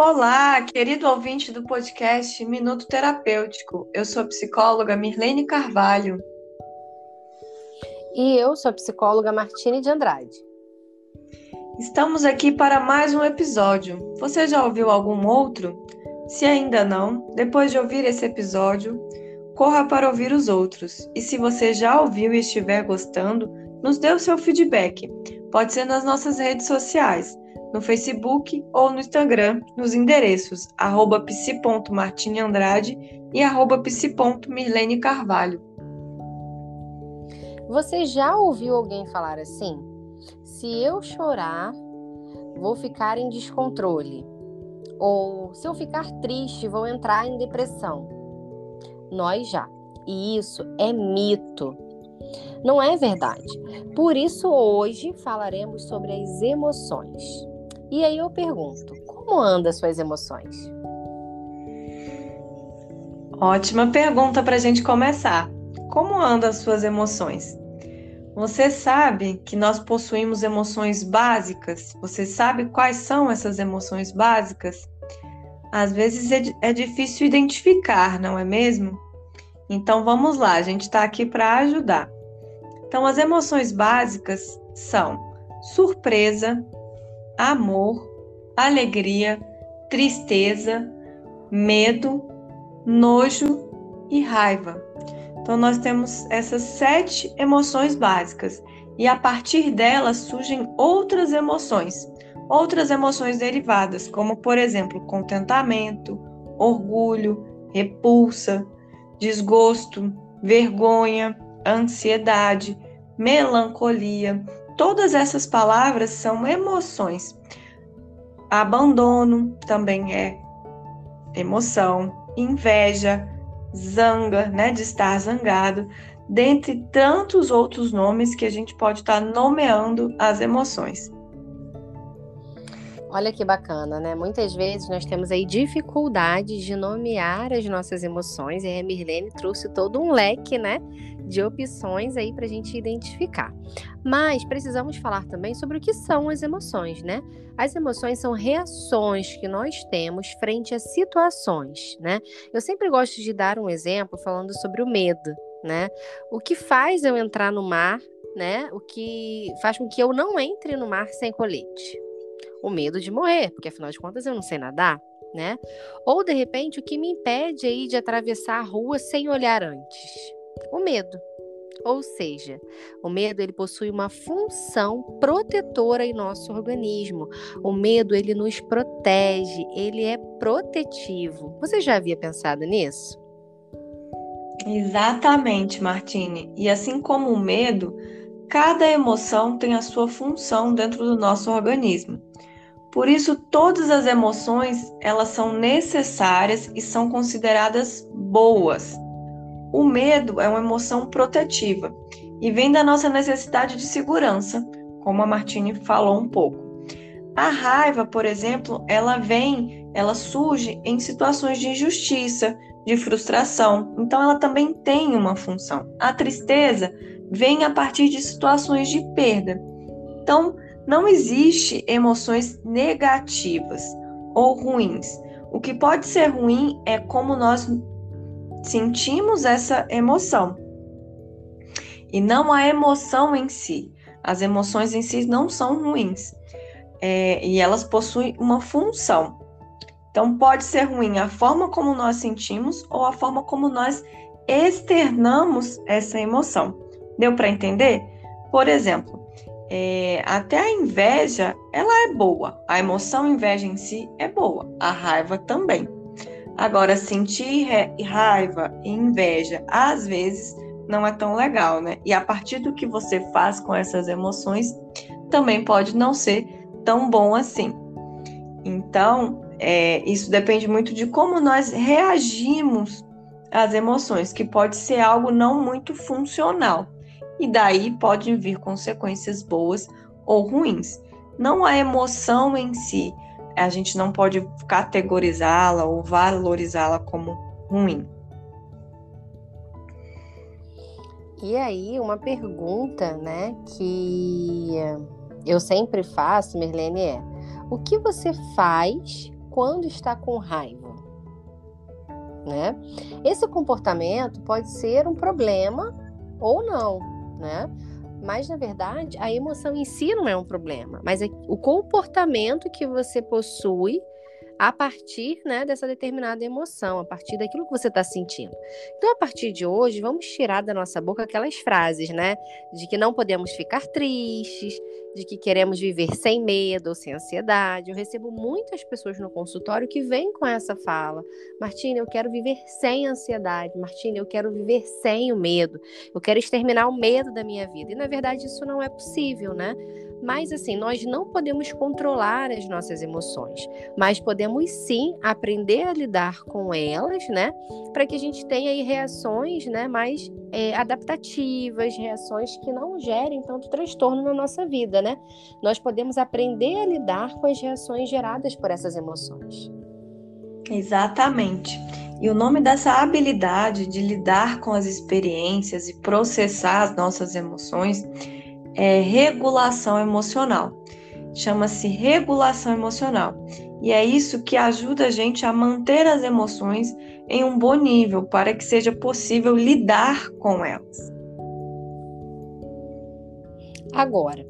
Olá, querido ouvinte do podcast Minuto Terapêutico. Eu sou a psicóloga Mirlene Carvalho. E eu sou a psicóloga Martine de Andrade. Estamos aqui para mais um episódio. Você já ouviu algum outro? Se ainda não, depois de ouvir esse episódio, corra para ouvir os outros. E se você já ouviu e estiver gostando, nos dê o seu feedback. Pode ser nas nossas redes sociais no Facebook ou no Instagram, nos endereços arroba e arroba. Você já ouviu alguém falar assim? Se eu chorar, vou ficar em descontrole. Ou se eu ficar triste, vou entrar em depressão. Nós já. E isso é mito. Não é verdade. Por isso, hoje falaremos sobre as emoções. E aí eu pergunto, como andam as suas emoções? Ótima pergunta para a gente começar. Como andam as suas emoções? Você sabe que nós possuímos emoções básicas? Você sabe quais são essas emoções básicas? Às vezes é, é difícil identificar, não é mesmo? Então vamos lá, a gente está aqui para ajudar. Então, as emoções básicas são surpresa, amor, alegria, tristeza, medo, nojo e raiva. Então, nós temos essas sete emoções básicas e a partir delas surgem outras emoções, outras emoções derivadas, como, por exemplo, contentamento, orgulho, repulsa, desgosto, vergonha, ansiedade, melancolia, Todas essas palavras são emoções. Abandono também é emoção, inveja, zanga, né, de estar zangado, dentre tantos outros nomes que a gente pode estar nomeando as emoções. Olha que bacana, né? Muitas vezes nós temos aí dificuldades de nomear as nossas emoções e a Mirlene trouxe todo um leque, né, de opções aí para a gente identificar. Mas precisamos falar também sobre o que são as emoções, né? As emoções são reações que nós temos frente a situações, né? Eu sempre gosto de dar um exemplo falando sobre o medo, né? O que faz eu entrar no mar, né? O que faz com que eu não entre no mar sem colete o medo de morrer, porque afinal de contas eu não sei nadar, né? Ou de repente o que me impede aí de atravessar a rua sem olhar antes? O medo. Ou seja, o medo ele possui uma função protetora em nosso organismo. O medo ele nos protege, ele é protetivo. Você já havia pensado nisso? Exatamente, Martine. E assim como o medo, cada emoção tem a sua função dentro do nosso organismo. Por isso, todas as emoções, elas são necessárias e são consideradas boas. O medo é uma emoção protetiva e vem da nossa necessidade de segurança, como a Martine falou um pouco. A raiva, por exemplo, ela vem, ela surge em situações de injustiça, de frustração. Então ela também tem uma função. A tristeza vem a partir de situações de perda. Então, não existe emoções negativas ou ruins. O que pode ser ruim é como nós sentimos essa emoção. E não a emoção em si. As emoções em si não são ruins. É, e elas possuem uma função. Então, pode ser ruim a forma como nós sentimos ou a forma como nós externamos essa emoção. Deu para entender? Por exemplo, é, até a inveja, ela é boa. A emoção inveja em si é boa. A raiva também. Agora, sentir raiva e inveja, às vezes, não é tão legal, né? E a partir do que você faz com essas emoções, também pode não ser tão bom assim. Então, é, isso depende muito de como nós reagimos às emoções, que pode ser algo não muito funcional e daí podem vir consequências boas ou ruins. Não a emoção em si, a gente não pode categorizá-la ou valorizá-la como ruim. E aí, uma pergunta, né, que eu sempre faço, Merlene, é: o que você faz quando está com raiva. Né? Esse comportamento pode ser um problema ou não, né? Mas na verdade, a emoção em si não é um problema, mas é o comportamento que você possui a partir né, dessa determinada emoção, a partir daquilo que você está sentindo. Então, a partir de hoje, vamos tirar da nossa boca aquelas frases, né? De que não podemos ficar tristes, de que queremos viver sem medo ou sem ansiedade. Eu recebo muitas pessoas no consultório que vêm com essa fala: Martina, eu quero viver sem ansiedade. Martina, eu quero viver sem o medo. Eu quero exterminar o medo da minha vida. E na verdade, isso não é possível, né? Mas assim, nós não podemos controlar as nossas emoções, mas podemos sim aprender a lidar com elas, né? Para que a gente tenha aí reações, né, mais é, adaptativas, reações que não gerem tanto transtorno na nossa vida, né? Nós podemos aprender a lidar com as reações geradas por essas emoções. Exatamente. E o nome dessa habilidade de lidar com as experiências e processar as nossas emoções é regulação emocional. Chama-se regulação emocional. E é isso que ajuda a gente a manter as emoções em um bom nível para que seja possível lidar com elas. Agora,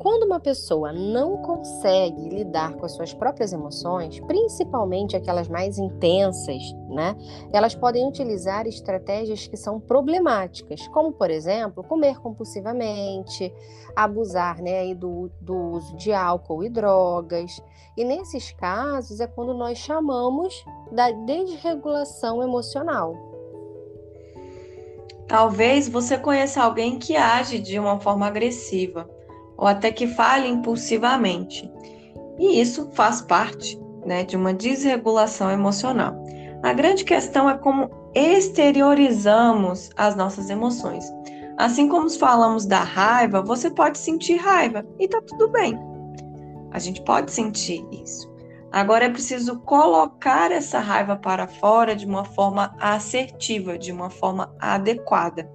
quando uma pessoa não consegue lidar com as suas próprias emoções, principalmente aquelas mais intensas, né? Elas podem utilizar estratégias que são problemáticas, como por exemplo, comer compulsivamente, abusar, né, do, do uso de álcool e drogas. E nesses casos é quando nós chamamos da desregulação emocional. Talvez você conheça alguém que age de uma forma agressiva ou até que fale impulsivamente. E isso faz parte né, de uma desregulação emocional. A grande questão é como exteriorizamos as nossas emoções. Assim como falamos da raiva, você pode sentir raiva e tá tudo bem. A gente pode sentir isso. Agora é preciso colocar essa raiva para fora de uma forma assertiva, de uma forma adequada.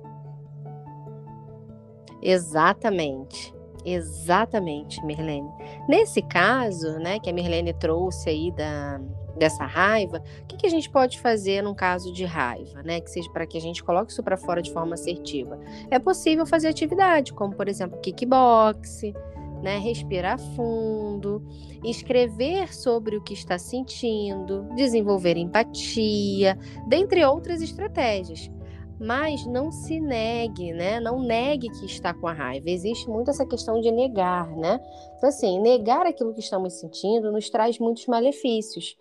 Exatamente. Exatamente, Merlene. Nesse caso, né, que a Merlene trouxe aí da, dessa raiva, o que, que, a gente pode fazer num caso de raiva, né? Que seja para que a gente coloque isso para fora de forma assertiva. É possível fazer atividade, como por exemplo, kickbox, né? Respirar fundo, escrever sobre o que está sentindo, desenvolver empatia, dentre outras estratégias mas não se negue, né? Não negue que está com a raiva. Existe muito essa questão de negar, né? Então, assim, negar aquilo que estamos sentindo nos traz muitos malefícios.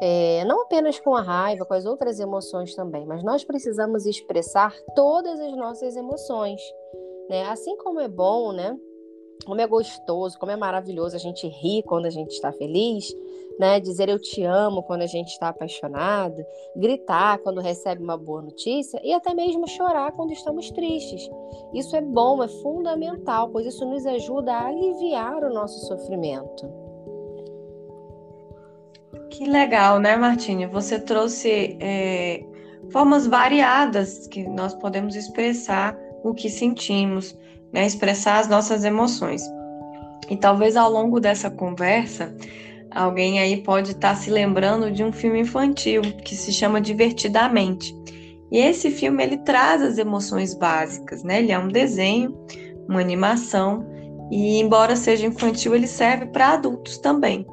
É, não apenas com a raiva, com as outras emoções também, mas nós precisamos expressar todas as nossas emoções, né? Assim como é bom, né? Como é gostoso, como é maravilhoso a gente rir quando a gente está feliz, né? Dizer eu te amo quando a gente está apaixonado, gritar quando recebe uma boa notícia e até mesmo chorar quando estamos tristes. Isso é bom, é fundamental, pois isso nos ajuda a aliviar o nosso sofrimento. Que legal, né, Martine? Você trouxe é, formas variadas que nós podemos expressar o que sentimos, né? Expressar as nossas emoções. E talvez ao longo dessa conversa Alguém aí pode estar tá se lembrando de um filme infantil que se chama Divertidamente. E esse filme ele traz as emoções básicas, né? Ele é um desenho, uma animação e embora seja infantil, ele serve para adultos também.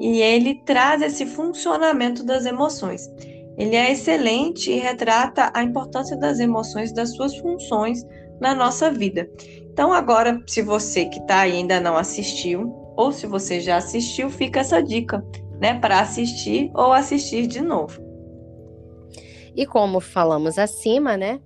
E ele traz esse funcionamento das emoções. Ele é excelente e retrata a importância das emoções, das suas funções na nossa vida. Então, agora, se você que está ainda não assistiu, ou se você já assistiu, fica essa dica, né, para assistir ou assistir de novo. E como falamos acima, né?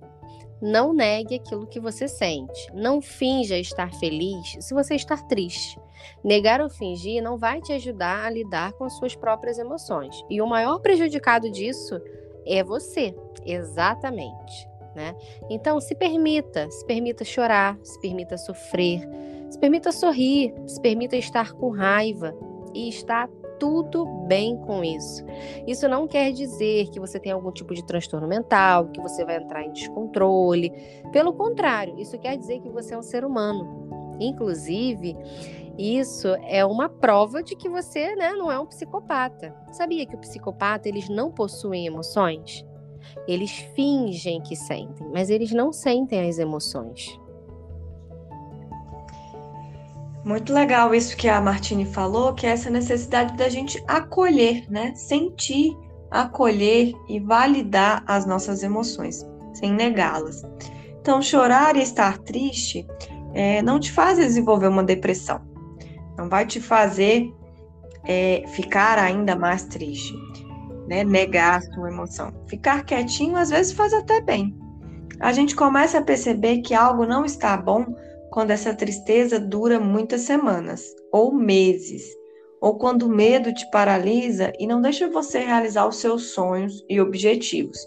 Não negue aquilo que você sente. Não finja estar feliz se você está triste. Negar ou fingir não vai te ajudar a lidar com as suas próprias emoções. E o maior prejudicado disso é você, exatamente. Né? Então, se permita, se permita chorar, se permita sofrer, se permita sorrir, se permita estar com raiva e está tudo bem com isso. Isso não quer dizer que você tem algum tipo de transtorno mental, que você vai entrar em descontrole. Pelo contrário, isso quer dizer que você é um ser humano Inclusive, isso é uma prova de que você né, não é um psicopata. Sabia que o psicopata eles não possuem emoções? Eles fingem que sentem, mas eles não sentem as emoções. Muito legal isso que a Martine falou, que é essa necessidade da gente acolher, né? Sentir, acolher e validar as nossas emoções, sem negá-las. Então, chorar e estar triste é, não te faz desenvolver uma depressão, não vai te fazer é, ficar ainda mais triste, né? Negar a sua emoção. Ficar quietinho às vezes faz até bem. A gente começa a perceber que algo não está bom quando essa tristeza dura muitas semanas ou meses, ou quando o medo te paralisa e não deixa você realizar os seus sonhos e objetivos.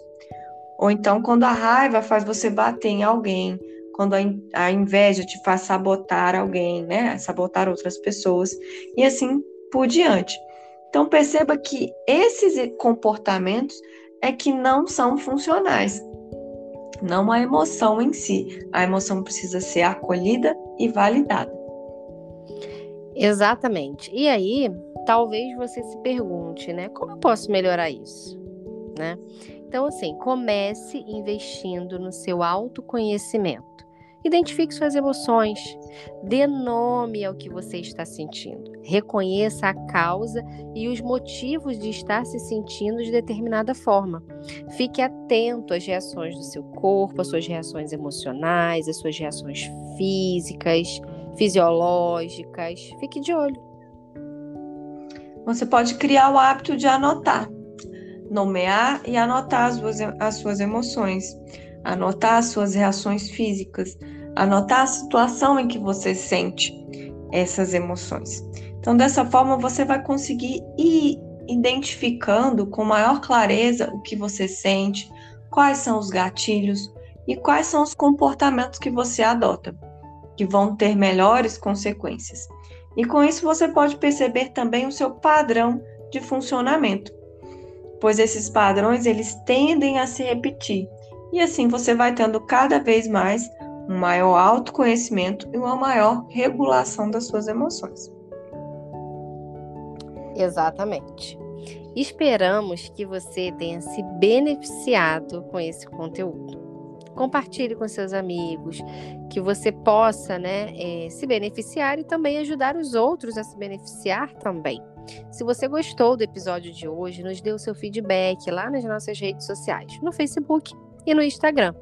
Ou então quando a raiva faz você bater em alguém, quando a, inveja te faz sabotar alguém, né? Sabotar outras pessoas e assim por diante. Então perceba que esses comportamentos é que não são funcionais não a emoção em si. A emoção precisa ser acolhida e validada. Exatamente. E aí, talvez você se pergunte, né? Como eu posso melhorar isso? Né? Então, assim, comece investindo no seu autoconhecimento. Identifique suas emoções, dê nome ao que você está sentindo, reconheça a causa e os motivos de estar se sentindo de determinada forma. Fique atento às reações do seu corpo, às suas reações emocionais, às suas reações físicas, fisiológicas. Fique de olho. Você pode criar o hábito de anotar, nomear e anotar as suas, as suas emoções anotar as suas reações físicas, anotar a situação em que você sente essas emoções. Então, dessa forma, você vai conseguir ir identificando com maior clareza o que você sente, quais são os gatilhos e quais são os comportamentos que você adota, que vão ter melhores consequências. E com isso você pode perceber também o seu padrão de funcionamento, pois esses padrões eles tendem a se repetir e assim você vai tendo cada vez mais um maior autoconhecimento e uma maior regulação das suas emoções. Exatamente. Esperamos que você tenha se beneficiado com esse conteúdo. Compartilhe com seus amigos, que você possa né, é, se beneficiar e também ajudar os outros a se beneficiar também. Se você gostou do episódio de hoje, nos dê o seu feedback lá nas nossas redes sociais, no Facebook e no Instagram.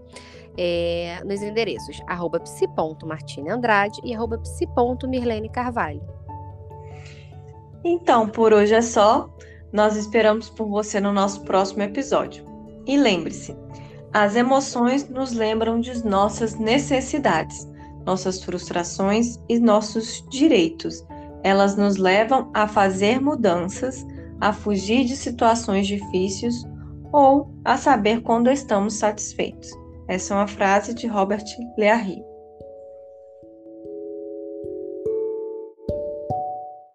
É, nos endereços arroba psi.martineandrade e arroba psi.mirlene Carvalho. Então, por hoje é só. Nós esperamos por você no nosso próximo episódio. E lembre-se, as emoções nos lembram de nossas necessidades, nossas frustrações e nossos direitos. Elas nos levam a fazer mudanças, a fugir de situações difíceis ou a saber quando estamos satisfeitos. Essa é uma frase de Robert Leahy.